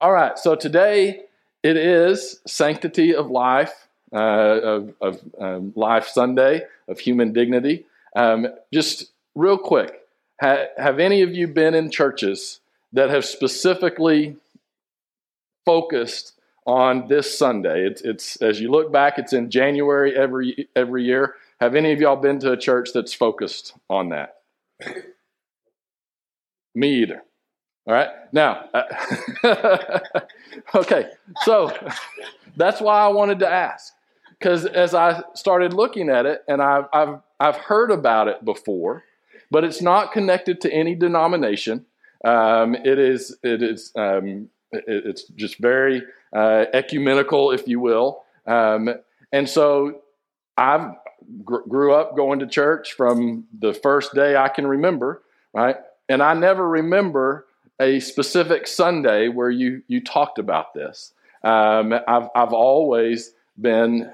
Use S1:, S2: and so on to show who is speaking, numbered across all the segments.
S1: All right, so today it is Sanctity of Life, uh, of, of um, Life Sunday, of Human Dignity. Um, just real quick, ha- have any of you been in churches that have specifically focused on this Sunday? It's, it's as you look back, it's in January every every year. Have any of y'all been to a church that's focused on that? Me either. All right. Now, uh, okay. So that's why I wanted to ask, because as I started looking at it, and I've, I've I've heard about it before, but it's not connected to any denomination. Um, it is it is um, it, it's just very uh, ecumenical, if you will. Um, and so I gr- grew up going to church from the first day I can remember, right? And I never remember a specific Sunday where you you talked about this. Um, I've I've always been,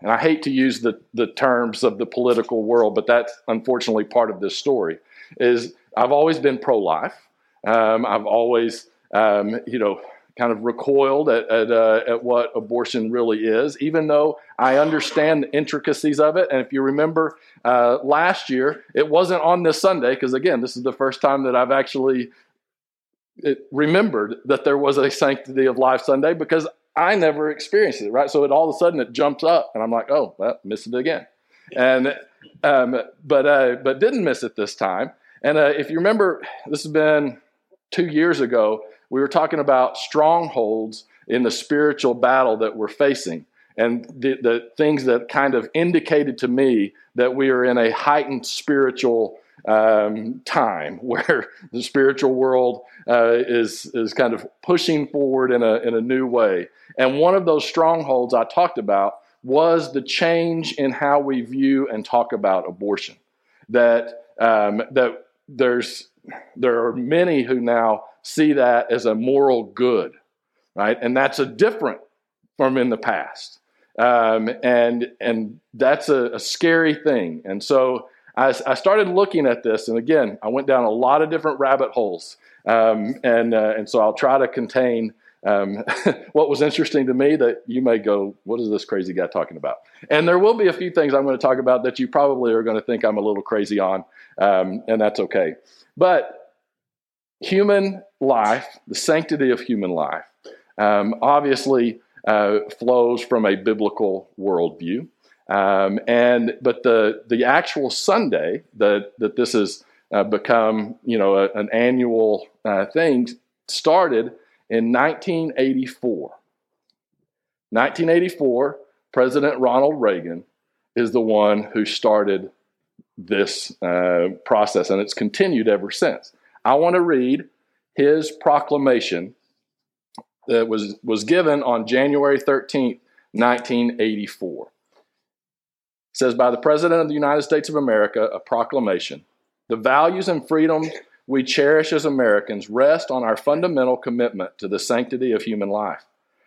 S1: and I hate to use the the terms of the political world, but that's unfortunately part of this story. Is I've always been pro life. Um, I've always um, you know kind of recoiled at at, uh, at what abortion really is, even though I understand the intricacies of it. And if you remember uh, last year, it wasn't on this Sunday because again, this is the first time that I've actually remembered that there was a sanctity of life Sunday because I never experienced it, right? So it all of a sudden it jumps up, and I'm like, oh, well, missed it again, and um, but uh, but didn't miss it this time. And uh, if you remember, this has been two years ago. We were talking about strongholds in the spiritual battle that we're facing, and the, the things that kind of indicated to me that we are in a heightened spiritual um, time where the spiritual world uh, is is kind of pushing forward in a in a new way. And one of those strongholds I talked about was the change in how we view and talk about abortion. That um, that there's there are many who now see that as a moral good, right? And that's a different from in the past. Um, and and that's a, a, scary thing. And so I, I, started looking at this, and again, I went down a lot of different rabbit holes. Um, and uh, and so I'll try to contain um, what was interesting to me that you may go, what is this crazy guy talking about? And there will be a few things I'm going to talk about that you probably are going to think I'm a little crazy on, um, and that's okay. But human life, the sanctity of human life, um, obviously uh, flows from a biblical worldview. Um, and but the the actual Sunday that that this has uh, become you know a, an annual uh, thing started in 1984. 1984, President Ronald Reagan is the one who started this uh, process, and it's continued ever since. I want to read his proclamation that was was given on January 13th, 1984 says by the President of the United States of America, a proclamation. The values and freedoms we cherish as Americans rest on our fundamental commitment to the sanctity of human life.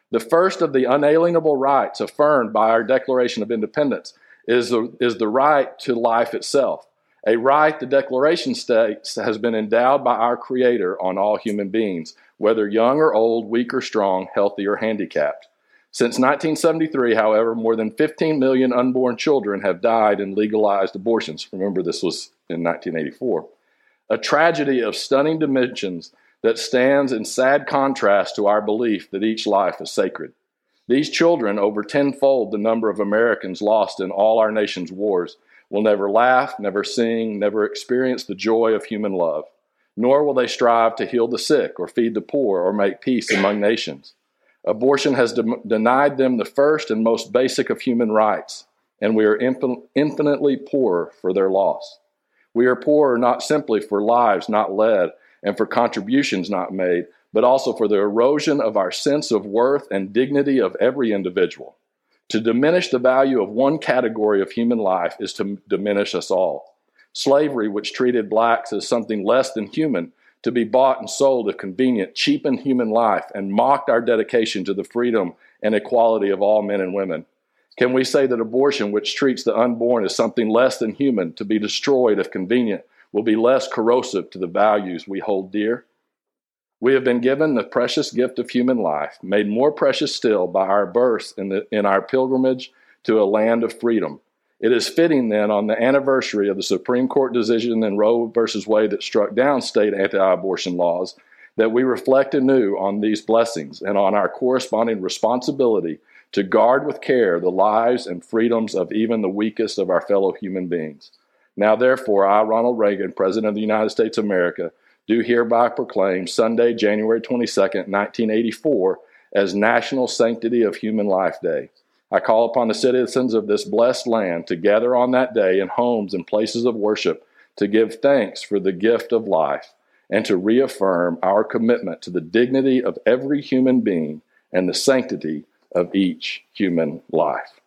S1: The first of the unalienable rights affirmed by our Declaration of Independence is the, is the right to life itself, a right the Declaration states has been endowed by our Creator on all human beings, whether young or old, weak or strong, healthy or handicapped. Since 1973, however, more than 15 million unborn children have died in legalized abortions. Remember, this was in 1984. A tragedy of stunning dimensions that stands in sad contrast to our belief that each life is sacred. These children, over tenfold the number of Americans lost in all our nation's wars, will never laugh, never sing, never experience the joy of human love, nor will they strive to heal the sick or feed the poor or make peace among nations. Abortion has de- denied them the first and most basic of human rights, and we are infin- infinitely poorer for their loss. We are poorer not simply for lives not led and for contributions not made, but also for the erosion of our sense of worth and dignity of every individual. To diminish the value of one category of human life is to diminish us all. Slavery, which treated blacks as something less than human, to be bought and sold if convenient, cheapened human life, and mocked our dedication to the freedom and equality of all men and women? Can we say that abortion, which treats the unborn as something less than human, to be destroyed if convenient, will be less corrosive to the values we hold dear? We have been given the precious gift of human life, made more precious still by our birth in, the, in our pilgrimage to a land of freedom. It is fitting then, on the anniversary of the Supreme Court decision in Roe v. Wade that struck down state anti abortion laws, that we reflect anew on these blessings and on our corresponding responsibility to guard with care the lives and freedoms of even the weakest of our fellow human beings. Now, therefore, I, Ronald Reagan, President of the United States of America, do hereby proclaim Sunday, January 22nd, 1984, as National Sanctity of Human Life Day. I call upon the citizens of this blessed land to gather on that day in homes and places of worship to give thanks for the gift of life and to reaffirm our commitment to the dignity of every human being and the sanctity of each human life.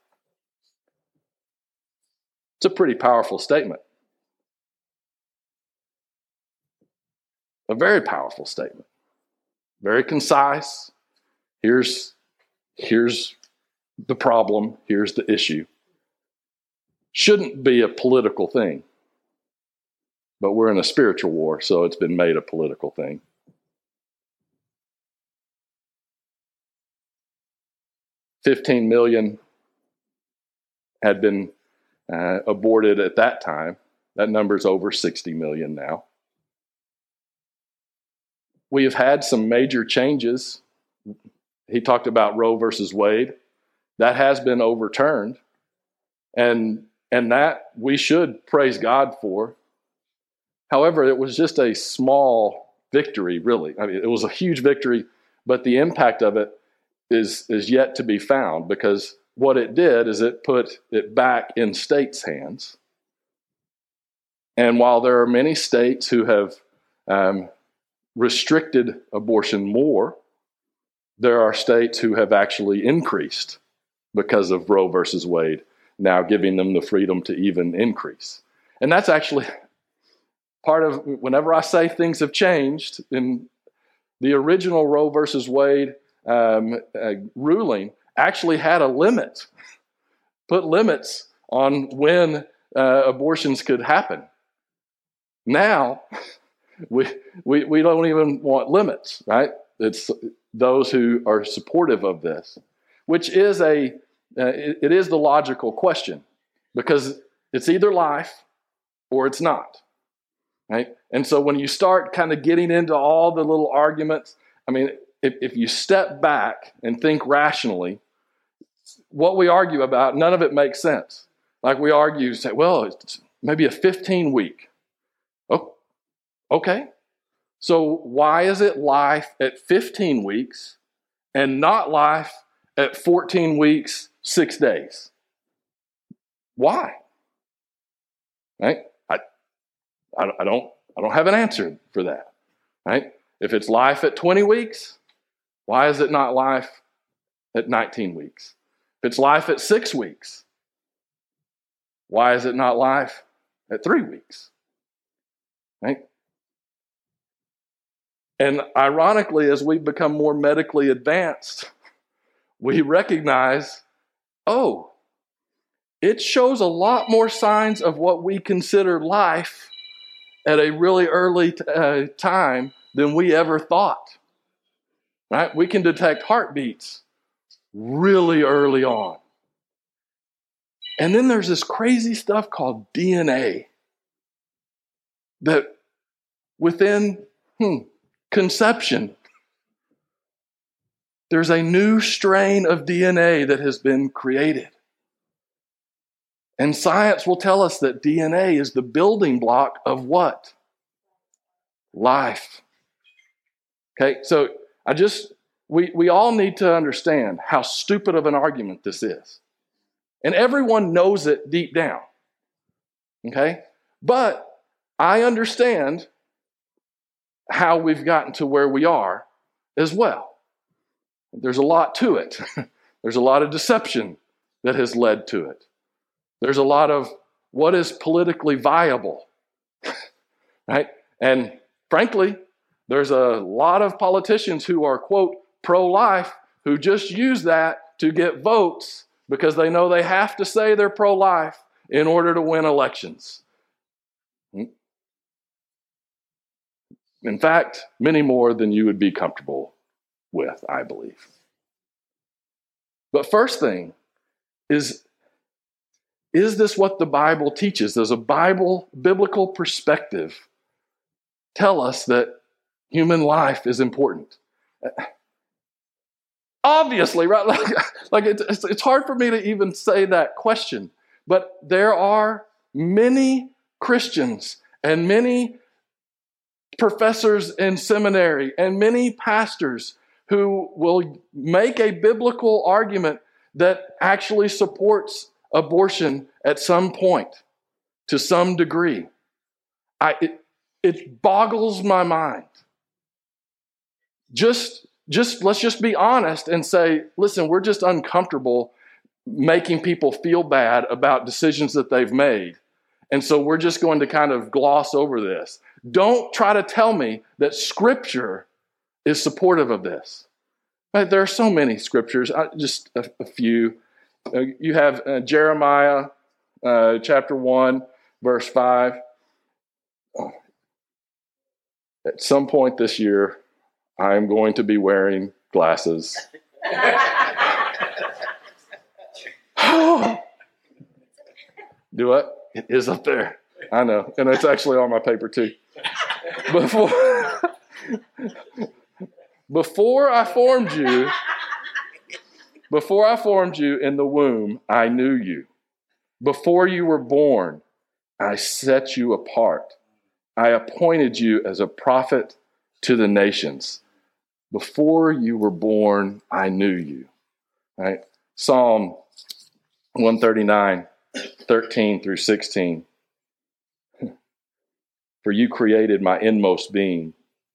S1: It's a pretty powerful statement. A very powerful statement. Very concise. Here's, here's the problem, here's the issue. Shouldn't be a political thing, but we're in a spiritual war, so it's been made a political thing. Fifteen million had been uh, aborted at that time. That number's over 60 million now. We have had some major changes. He talked about Roe versus Wade that has been overturned. And, and that we should praise God for. However, it was just a small victory, really. I mean, it was a huge victory, but the impact of it is, is yet to be found because what it did is it put it back in states' hands. And while there are many states who have um, restricted abortion more, there are states who have actually increased because of Roe versus Wade, now giving them the freedom to even increase. And that's actually part of whenever I say things have changed in the original Roe versus Wade um, uh, ruling actually had a limit, put limits on when uh, abortions could happen. Now, we, we, we don't even want limits, right? It's those who are supportive of this which is a uh, it, it is the logical question because it's either life or it's not right? And so when you start kind of getting into all the little arguments i mean if, if you step back and think rationally what we argue about none of it makes sense. Like we argue say well it's maybe a 15 week. Oh okay. So why is it life at 15 weeks and not life at 14 weeks, six days. Why? Right? I, I, don't, I don't have an answer for that. Right? If it's life at 20 weeks, why is it not life at 19 weeks? If it's life at six weeks, why is it not life at three weeks? Right? And ironically, as we've become more medically advanced, we recognize, oh, it shows a lot more signs of what we consider life at a really early t- uh, time than we ever thought. Right? We can detect heartbeats really early on. And then there's this crazy stuff called DNA that within hmm, conception there's a new strain of DNA that has been created. And science will tell us that DNA is the building block of what? Life. Okay, so I just, we, we all need to understand how stupid of an argument this is. And everyone knows it deep down. Okay? But I understand how we've gotten to where we are as well. There's a lot to it. There's a lot of deception that has led to it. There's a lot of what is politically viable, right? And frankly, there's a lot of politicians who are, quote, pro life who just use that to get votes because they know they have to say they're pro life in order to win elections. Hmm? In fact, many more than you would be comfortable with, I believe. But first thing is is this what the Bible teaches? Does a Bible, biblical perspective tell us that human life is important? Obviously, right? Like, like it's, it's hard for me to even say that question. But there are many Christians and many professors in seminary and many pastors who will make a biblical argument that actually supports abortion at some point to some degree. I, it, it boggles my mind. Just, just let's just be honest and say, listen, we're just uncomfortable making people feel bad about decisions that they've made. And so we're just going to kind of gloss over this. Don't try to tell me that scripture is supportive of this. There are so many scriptures, just a, a few. Uh, you have uh, Jeremiah uh, chapter 1, verse 5. At some point this year, I am going to be wearing glasses. Do what? It is up there. I know. And it's actually on my paper too. Before, before I formed you, before I formed you in the womb, I knew you. Before you were born, I set you apart. I appointed you as a prophet to the nations. Before you were born, I knew you. Psalm 139, 13 through 16. For you created my inmost being.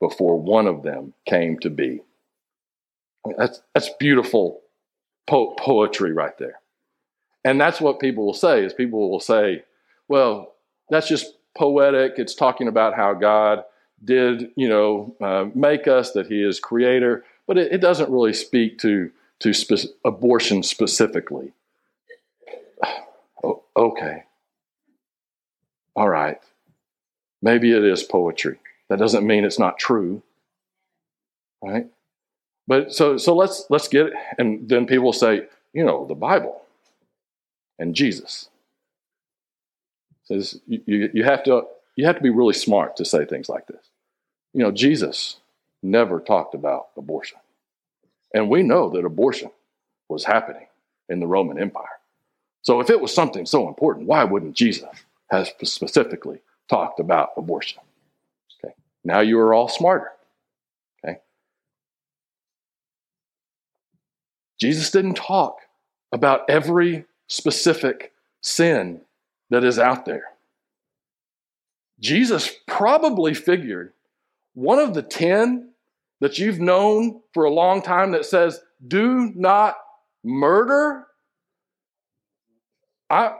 S1: before one of them came to be. That's, that's beautiful po- poetry right there. And that's what people will say is people will say, well, that's just poetic. It's talking about how God did, you know, uh, make us, that he is creator, but it, it doesn't really speak to, to spe- abortion specifically. Oh, okay. All right. Maybe it is poetry. That doesn't mean it's not true. Right? But so so let's let's get it. And then people say, you know, the Bible and Jesus. Says you, you, you have to you have to be really smart to say things like this. You know, Jesus never talked about abortion. And we know that abortion was happening in the Roman Empire. So if it was something so important, why wouldn't Jesus have specifically talked about abortion? Now you are all smarter. Okay. Jesus didn't talk about every specific sin that is out there. Jesus probably figured one of the 10 that you've known for a long time that says, do not murder I,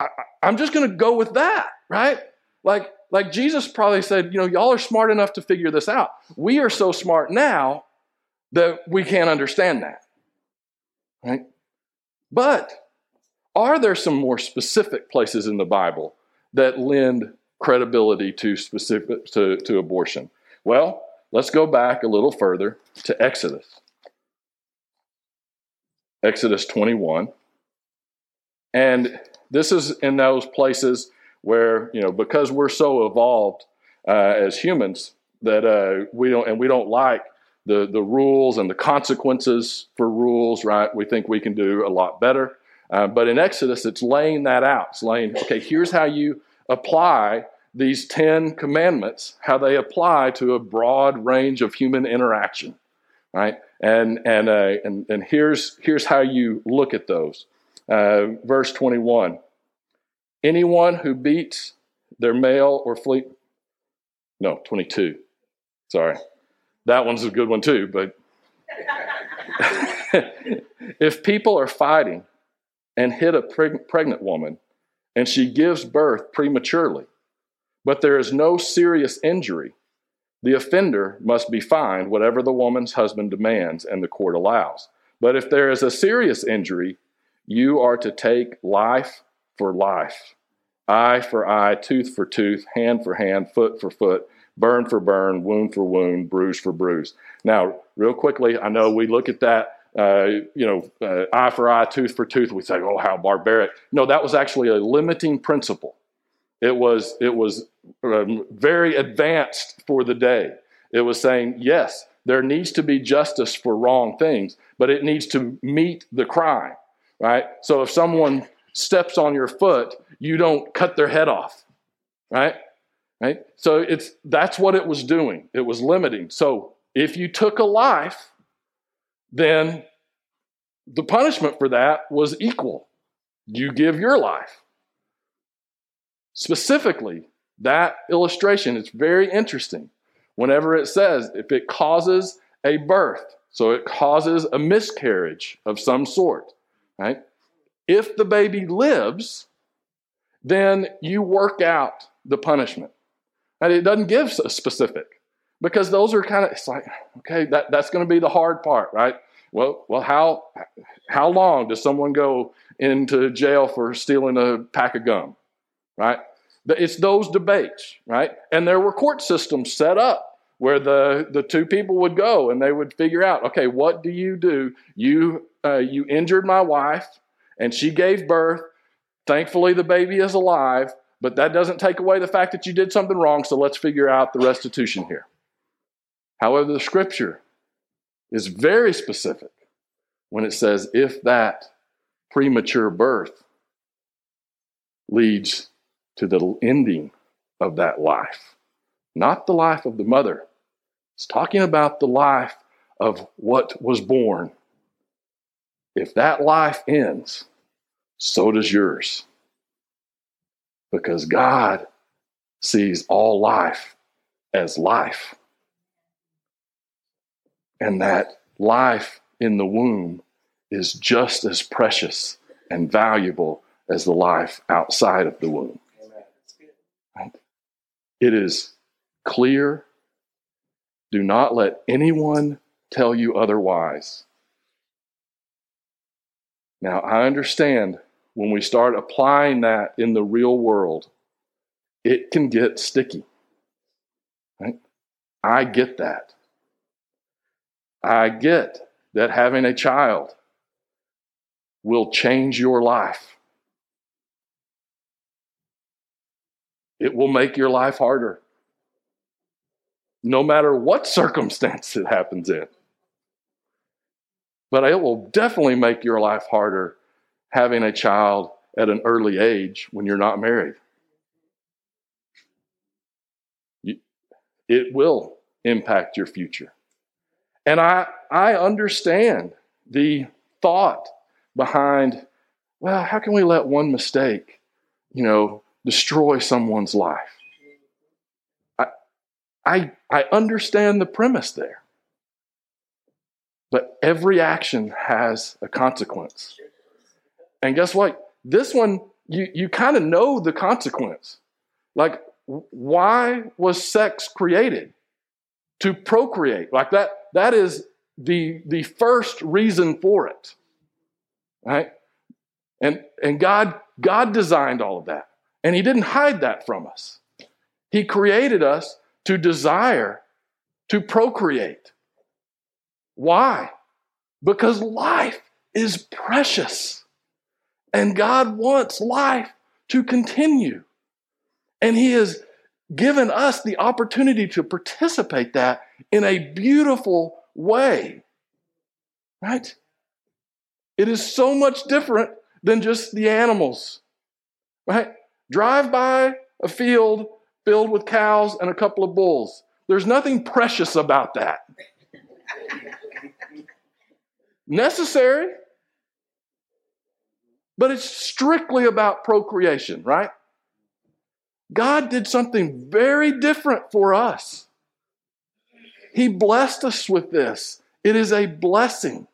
S1: I I'm just going to go with that, right? Like like Jesus probably said, you know, y'all are smart enough to figure this out. We are so smart now that we can't understand that. Right? But are there some more specific places in the Bible that lend credibility to specific to, to abortion? Well, let's go back a little further to Exodus. Exodus 21. And this is in those places where, you know, because we're so evolved uh, as humans that uh, we don't, and we don't like the, the rules and the consequences for rules, right? We think we can do a lot better. Uh, but in Exodus, it's laying that out. It's laying, okay, here's how you apply these 10 commandments, how they apply to a broad range of human interaction, right? And, and, uh, and, and here's, here's how you look at those. Uh, verse 21 Anyone who beats their male or fleet, no, 22, sorry. That one's a good one too, but if people are fighting and hit a preg- pregnant woman and she gives birth prematurely, but there is no serious injury, the offender must be fined whatever the woman's husband demands and the court allows. But if there is a serious injury, you are to take life for life, eye for eye, tooth for tooth, hand for hand, foot for foot, burn for burn, wound for wound, bruise for bruise. Now, real quickly, I know we look at that, uh, you know, uh, eye for eye, tooth for tooth. We say, oh, how barbaric. No, that was actually a limiting principle. It was, it was um, very advanced for the day. It was saying, yes, there needs to be justice for wrong things, but it needs to meet the crime, right? So if someone steps on your foot, you don't cut their head off, right? Right? So it's that's what it was doing. It was limiting. So if you took a life, then the punishment for that was equal. You give your life. Specifically, that illustration is very interesting. Whenever it says if it causes a birth, so it causes a miscarriage of some sort, right? If the baby lives, then you work out the punishment. And it doesn't give a specific because those are kind of, it's like, okay, that, that's going to be the hard part, right? Well, well, how, how long does someone go into jail for stealing a pack of gum, right? It's those debates, right? And there were court systems set up where the, the two people would go and they would figure out, okay, what do you do? You, uh, you injured my wife and she gave birth. Thankfully, the baby is alive, but that doesn't take away the fact that you did something wrong, so let's figure out the restitution here. However, the scripture is very specific when it says if that premature birth leads to the ending of that life, not the life of the mother. It's talking about the life of what was born. If that life ends, so does yours. Because God sees all life as life. And that life in the womb is just as precious and valuable as the life outside of the womb. It is clear. Do not let anyone tell you otherwise. Now, I understand when we start applying that in the real world, it can get sticky. Right? I get that. I get that having a child will change your life. It will make your life harder, no matter what circumstance it happens in. But it will definitely make your life harder having a child at an early age when you're not married. It will impact your future. And I, I understand the thought behind, well, how can we let one mistake, you know, destroy someone's life? I, I, I understand the premise there. But every action has a consequence. And guess what? This one, you, you kind of know the consequence. Like, why was sex created? To procreate. Like that, that is the, the first reason for it. Right? And, and God, God designed all of that. And He didn't hide that from us. He created us to desire to procreate. Why? Because life is precious. And God wants life to continue. And He has given us the opportunity to participate that in a beautiful way. Right? It is so much different than just the animals. Right? Drive by a field filled with cows and a couple of bulls. There's nothing precious about that. Necessary, but it's strictly about procreation, right? God did something very different for us. He blessed us with this. It is a blessing.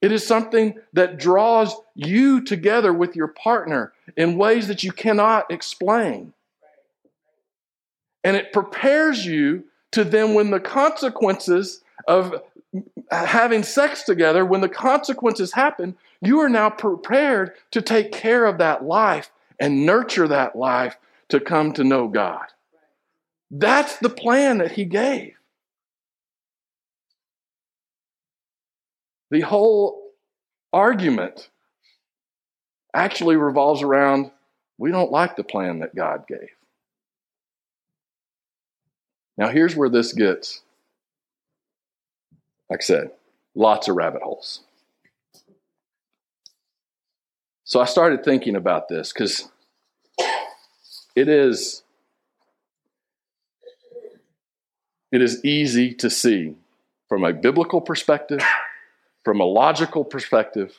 S1: It is something that draws you together with your partner in ways that you cannot explain. And it prepares you to then, when the consequences of having sex together, when the consequences happen, you are now prepared to take care of that life and nurture that life to come to know God. That's the plan that He gave. The whole argument actually revolves around we don't like the plan that God gave. Now, here's where this gets, like I said, lots of rabbit holes. So I started thinking about this because it is it is easy to see from a biblical perspective, from a logical perspective,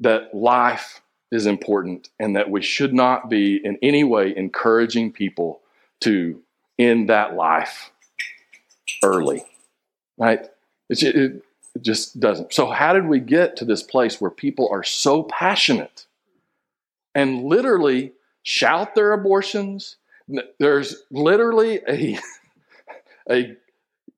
S1: that life is important and that we should not be in any way encouraging people to end that life early. Right? It, it, it just doesn't. So, how did we get to this place where people are so passionate and literally shout their abortions? There's literally a a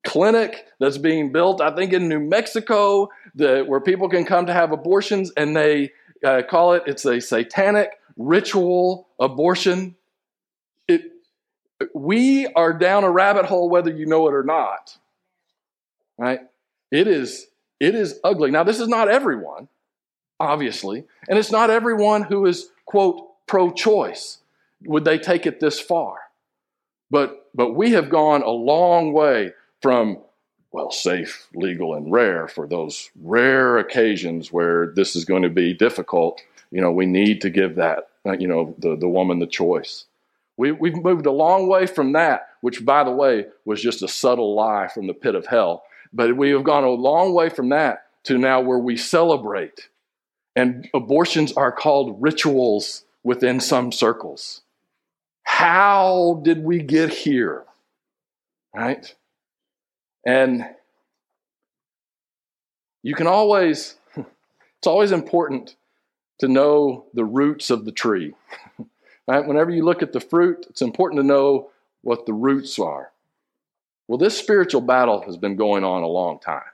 S1: clinic that's being built, I think in New Mexico, the, where people can come to have abortions, and they uh, call it it's a satanic ritual abortion. It, we are down a rabbit hole whether you know it or not. Right? It is it is ugly. Now this is not everyone, obviously, and it's not everyone who is quote pro-choice. Would they take it this far? But, but we have gone a long way from, well, safe, legal, and rare for those rare occasions where this is going to be difficult. You know, we need to give that, uh, you know, the, the woman the choice. We, we've moved a long way from that, which, by the way, was just a subtle lie from the pit of hell. But we have gone a long way from that to now where we celebrate. And abortions are called rituals within some circles. How did we get here? Right? And you can always, it's always important to know the roots of the tree. Right? Whenever you look at the fruit, it's important to know what the roots are. Well, this spiritual battle has been going on a long time.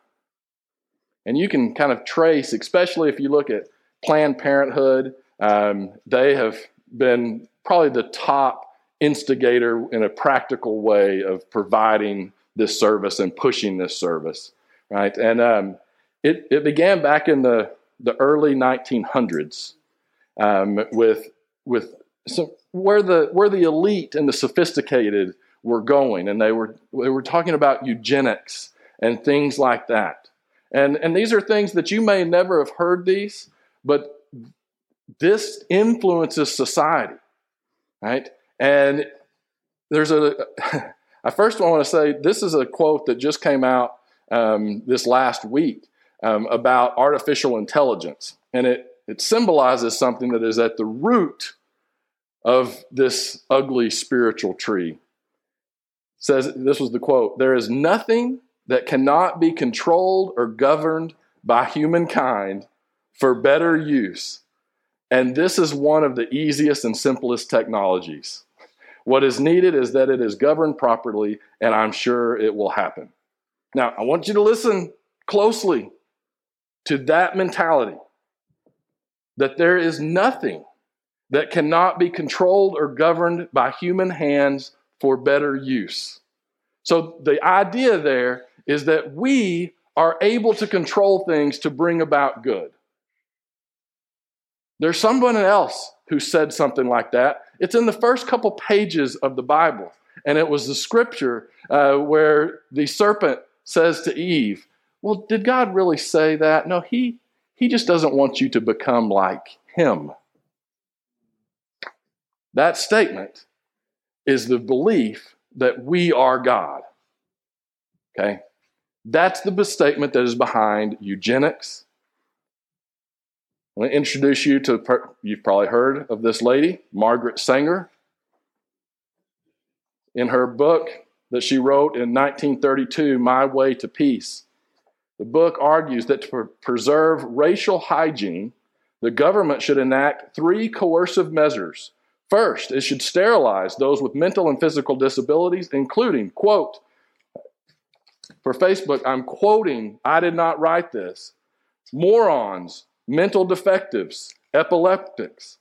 S1: And you can kind of trace, especially if you look at Planned Parenthood, um, they have been probably the top instigator in a practical way of providing this service and pushing this service, right? And um, it, it began back in the, the early 1900s um, with, with some, where, the, where the elite and the sophisticated were going, and they were, they were talking about eugenics and things like that. And, and these are things that you may never have heard these, but this influences society, right? And there's a, I first want to say this is a quote that just came out um, this last week um, about artificial intelligence. And it, it symbolizes something that is at the root of this ugly spiritual tree. Says this was the quote there is nothing that cannot be controlled or governed by humankind for better use. And this is one of the easiest and simplest technologies. What is needed is that it is governed properly, and I'm sure it will happen. Now, I want you to listen closely to that mentality that there is nothing that cannot be controlled or governed by human hands for better use. So, the idea there is that we are able to control things to bring about good. There's someone else who said something like that. It's in the first couple pages of the Bible. And it was the scripture uh, where the serpent says to Eve, Well, did God really say that? No, he, he just doesn't want you to become like him. That statement is the belief that we are God. Okay? That's the statement that is behind eugenics, I'm going to introduce you to, you've probably heard of this lady, Margaret Sanger. In her book, that she wrote in 1932, My Way to Peace. The book argues that to preserve racial hygiene, the government should enact three coercive measures. First, it should sterilize those with mental and physical disabilities, including, quote, for Facebook, I'm quoting, I did not write this, morons, mental defectives, epileptics.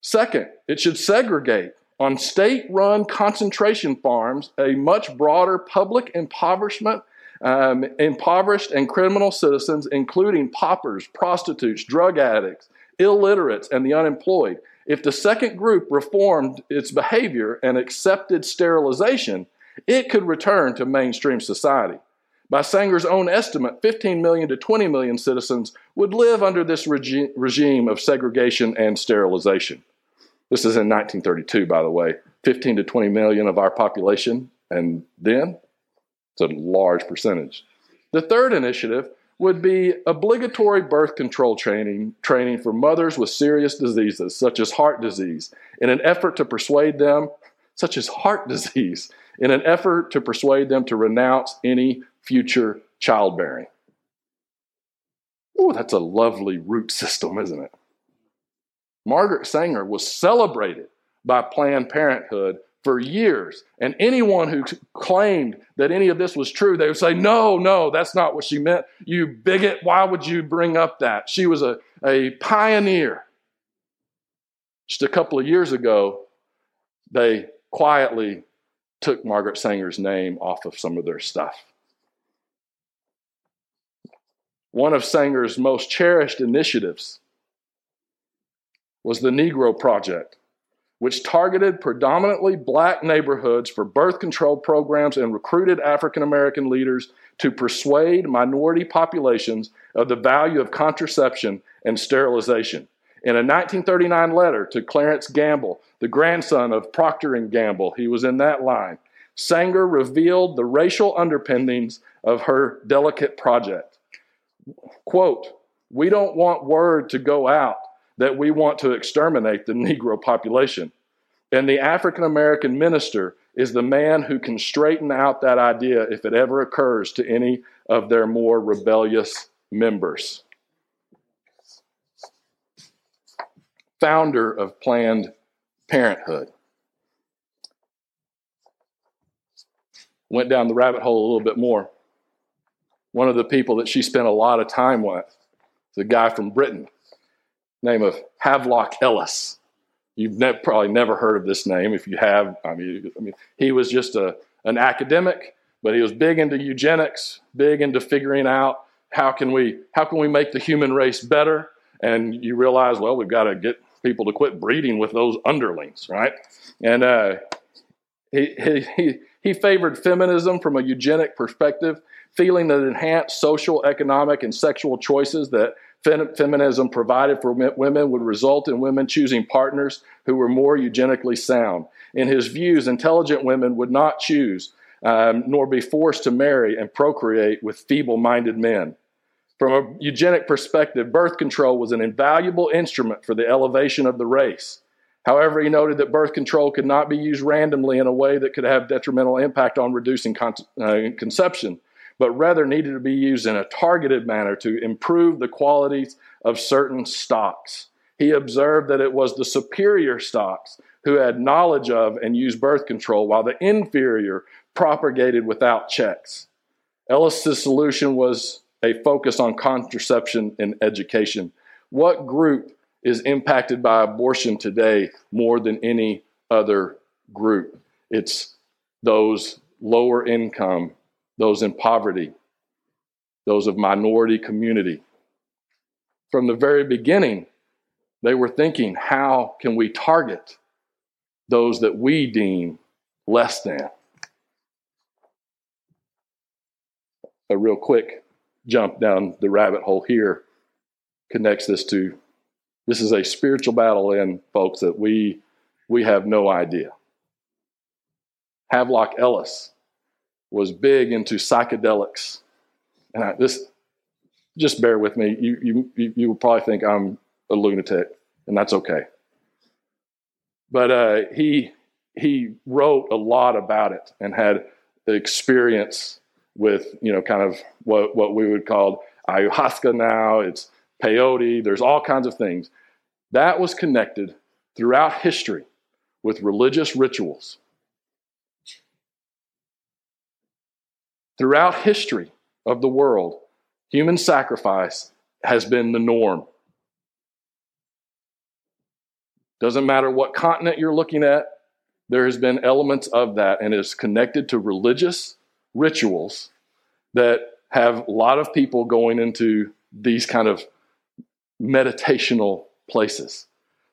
S1: Second, it should segregate on state run concentration farms a much broader public impoverishment, um, impoverished and criminal citizens, including paupers, prostitutes, drug addicts, illiterates, and the unemployed. If the second group reformed its behavior and accepted sterilization, it could return to mainstream society. By Sanger's own estimate, 15 million to 20 million citizens would live under this regi- regime of segregation and sterilization. This is in 1932, by the way. 15 to 20 million of our population, and then it's a large percentage. The third initiative would be obligatory birth control training, training for mothers with serious diseases, such as heart disease, in an effort to persuade them, such as heart disease, in an effort to persuade them to renounce any future childbearing. Oh, that's a lovely root system, isn't it? Margaret Sanger was celebrated by Planned Parenthood for years. And anyone who claimed that any of this was true, they would say, No, no, that's not what she meant. You bigot, why would you bring up that? She was a, a pioneer. Just a couple of years ago, they quietly took Margaret Sanger's name off of some of their stuff. One of Sanger's most cherished initiatives was the Negro Project, which targeted predominantly black neighborhoods for birth control programs and recruited African American leaders to persuade minority populations of the value of contraception and sterilization. In a 1939 letter to Clarence Gamble, the grandson of Procter and Gamble, he was in that line. Sanger revealed the racial underpinnings of her delicate project. Quote, we don't want word to go out that we want to exterminate the Negro population. And the African American minister is the man who can straighten out that idea if it ever occurs to any of their more rebellious members. Founder of Planned Parenthood. Went down the rabbit hole a little bit more one of the people that she spent a lot of time with is a guy from Britain, name of Havelock Ellis. You've ne- probably never heard of this name. If you have, I mean, I mean, he was just a, an academic, but he was big into eugenics, big into figuring out how can we how can we make the human race better. And you realize, well, we've got to get people to quit breeding with those underlings, right? And uh, he, he he favored feminism from a eugenic perspective feeling that enhanced social, economic, and sexual choices that feminism provided for women would result in women choosing partners who were more eugenically sound. In his views, intelligent women would not choose um, nor be forced to marry and procreate with feeble minded men. From a eugenic perspective, birth control was an invaluable instrument for the elevation of the race. However, he noted that birth control could not be used randomly in a way that could have detrimental impact on reducing con- uh, conception but rather needed to be used in a targeted manner to improve the qualities of certain stocks. He observed that it was the superior stocks who had knowledge of and used birth control, while the inferior propagated without checks. Ellis's solution was a focus on contraception and education. What group is impacted by abortion today more than any other group? It's those lower income those in poverty, those of minority community. From the very beginning, they were thinking, how can we target those that we deem less than? A real quick jump down the rabbit hole here connects this to this is a spiritual battle in folks that we we have no idea. Havelock Ellis was big into psychedelics. And I, this, just bear with me. You, you, you will probably think I'm a lunatic, and that's okay. But uh, he, he wrote a lot about it and had experience with, you know, kind of what, what we would call ayahuasca now, it's peyote, there's all kinds of things. That was connected throughout history with religious rituals. Throughout history of the world, human sacrifice has been the norm. Doesn't matter what continent you're looking at, there has been elements of that, and it's connected to religious rituals that have a lot of people going into these kind of meditational places.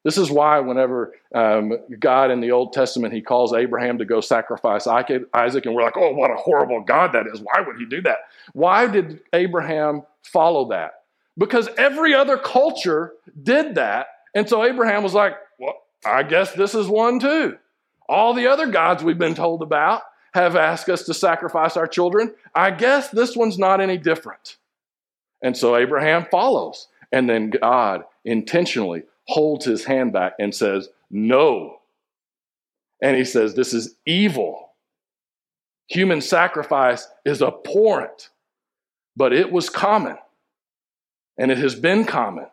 S1: This is why, whenever um, God in the Old Testament, He calls Abraham to go sacrifice Isaac, and we're like, oh, what a horrible God that is. Why would He do that? Why did Abraham follow that? Because every other culture did that. And so Abraham was like, well, I guess this is one too. All the other gods we've been told about have asked us to sacrifice our children. I guess this one's not any different. And so Abraham follows. And then God intentionally holds his hand back and says, No. And he says, This is evil. Human sacrifice is abhorrent, but it was common, and it has been common.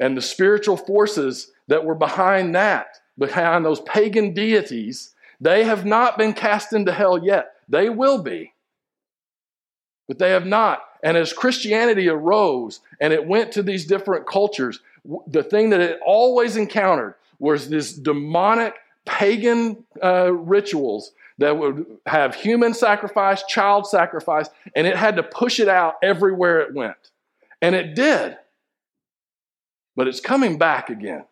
S1: And the spiritual forces that were behind that, behind those pagan deities, they have not been cast into hell yet. They will be, but they have not. And as Christianity arose and it went to these different cultures, the thing that it always encountered was this demonic pagan uh, rituals that would have human sacrifice, child sacrifice, and it had to push it out everywhere it went. And it did. But it's coming back again.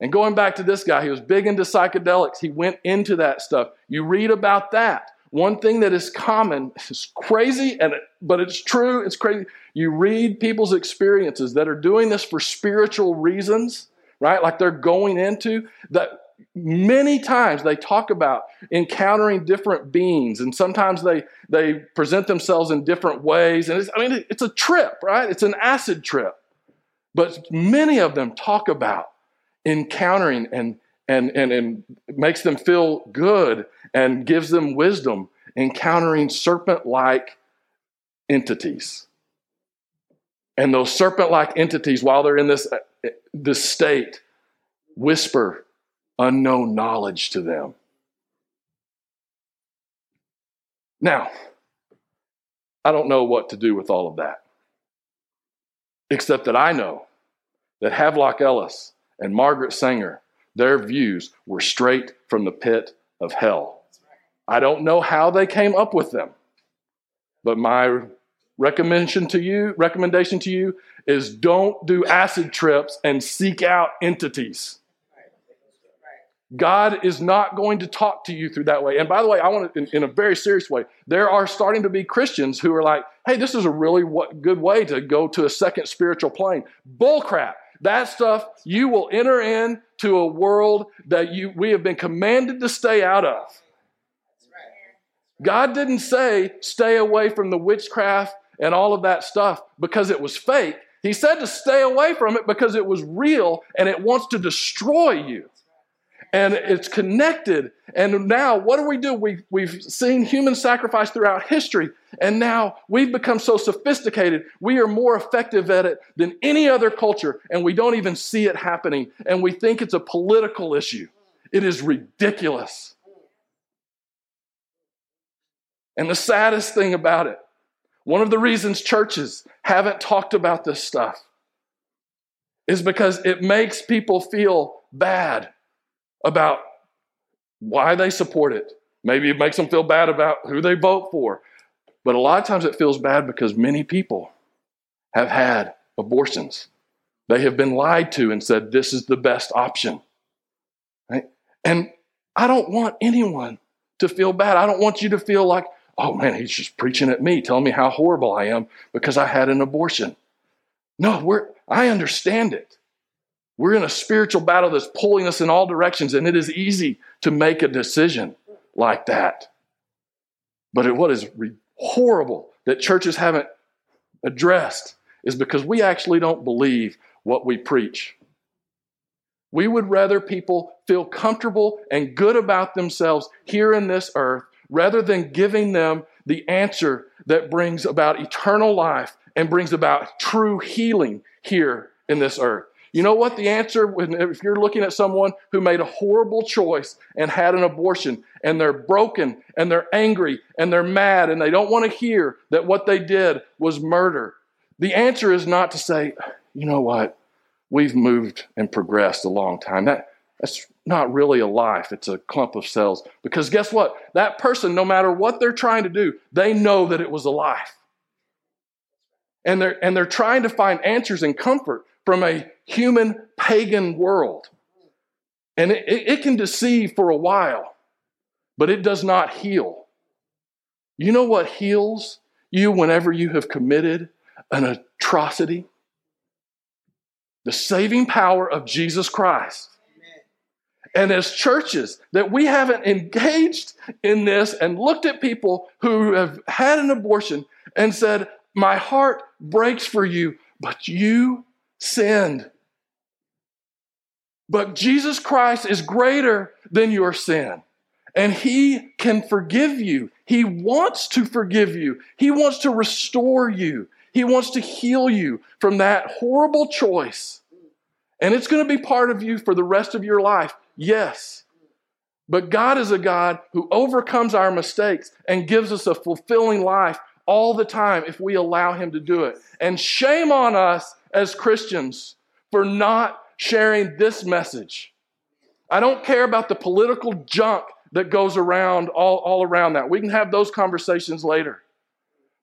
S1: And going back to this guy, he was big into psychedelics. He went into that stuff. You read about that. One thing that is common is crazy, and but it's true. It's crazy. You read people's experiences that are doing this for spiritual reasons, right? Like they're going into that. Many times they talk about encountering different beings, and sometimes they they present themselves in different ways. And I mean, it's a trip, right? It's an acid trip. But many of them talk about encountering and and, and, and makes them feel good and gives them wisdom, encountering serpent like entities. And those serpent like entities, while they're in this, uh, uh, this state, whisper unknown knowledge to them. Now, I don't know what to do with all of that, except that I know that Havelock Ellis and Margaret Sanger, their views were straight from the pit of hell. I don't know how they came up with them, but my recommendation to you, recommendation to you is don't do acid trips and seek out entities. God is not going to talk to you through that way. And by the way, I want to, in, in, a very serious way, there are starting to be Christians who are like, hey, this is a really good way to go to a second spiritual plane. Bullcrap. That stuff, you will enter into a world that you, we have been commanded to stay out of. God didn't say stay away from the witchcraft and all of that stuff because it was fake. He said to stay away from it because it was real and it wants to destroy you. And it's connected. And now, what do we do? We've, we've seen human sacrifice throughout history, and now we've become so sophisticated. We are more effective at it than any other culture, and we don't even see it happening. And we think it's a political issue. It is ridiculous. And the saddest thing about it one of the reasons churches haven't talked about this stuff is because it makes people feel bad about why they support it. Maybe it makes them feel bad about who they vote for. But a lot of times it feels bad because many people have had abortions. They have been lied to and said, this is the best option. Right? And I don't want anyone to feel bad. I don't want you to feel like, oh man, he's just preaching at me, telling me how horrible I am because I had an abortion. No, we're, I understand it. We're in a spiritual battle that's pulling us in all directions, and it is easy to make a decision like that. But what is re- horrible that churches haven't addressed is because we actually don't believe what we preach. We would rather people feel comfortable and good about themselves here in this earth rather than giving them the answer that brings about eternal life and brings about true healing here in this earth. You know what the answer if you're looking at someone who made a horrible choice and had an abortion and they're broken and they're angry and they're mad and they don't want to hear that what they did was murder. The answer is not to say, you know what? We've moved and progressed a long time. That that's not really a life, it's a clump of cells. Because guess what? That person, no matter what they're trying to do, they know that it was a life. And they're, and they're trying to find answers and comfort from a human pagan world. And it, it can deceive for a while, but it does not heal. You know what heals you whenever you have committed an atrocity? The saving power of Jesus Christ. And as churches, that we haven't engaged in this and looked at people who have had an abortion and said, My heart breaks for you, but you sinned. But Jesus Christ is greater than your sin. And He can forgive you. He wants to forgive you. He wants to restore you. He wants to heal you from that horrible choice. And it's going to be part of you for the rest of your life. Yes. But God is a God who overcomes our mistakes and gives us a fulfilling life all the time if we allow Him to do it. And shame on us as Christians for not sharing this message. I don't care about the political junk that goes around all, all around that. We can have those conversations later.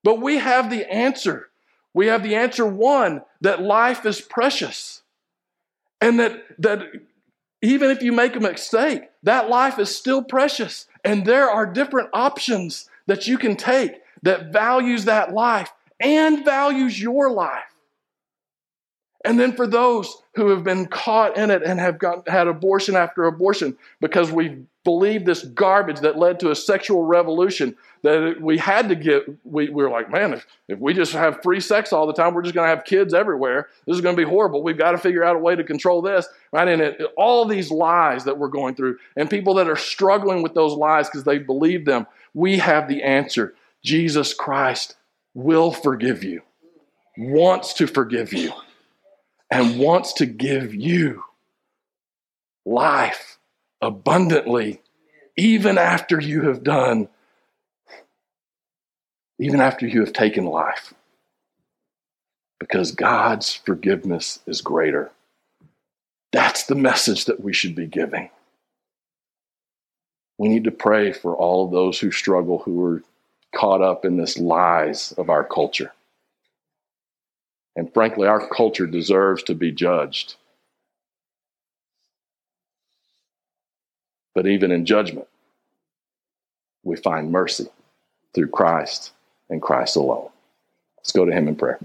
S1: But we have the answer. We have the answer one that life is precious. And that, that even if you make a mistake, that life is still precious. And there are different options that you can take that values that life and values your life. And then for those who have been caught in it and have got, had abortion after abortion because we believed this garbage that led to a sexual revolution that we had to get, we, we were like, man, if, if we just have free sex all the time, we're just going to have kids everywhere. This is going to be horrible. We've got to figure out a way to control this. Right? And it, all these lies that we're going through and people that are struggling with those lies because they believe them, we have the answer. Jesus Christ will forgive you, wants to forgive you and wants to give you life abundantly, even after you have done, even after you have taken life. Because God's forgiveness is greater. That's the message that we should be giving. We need to pray for all of those who struggle, who are caught up in this lies of our culture. And frankly, our culture deserves to be judged. But even in judgment, we find mercy through Christ and Christ alone. Let's go to Him in prayer.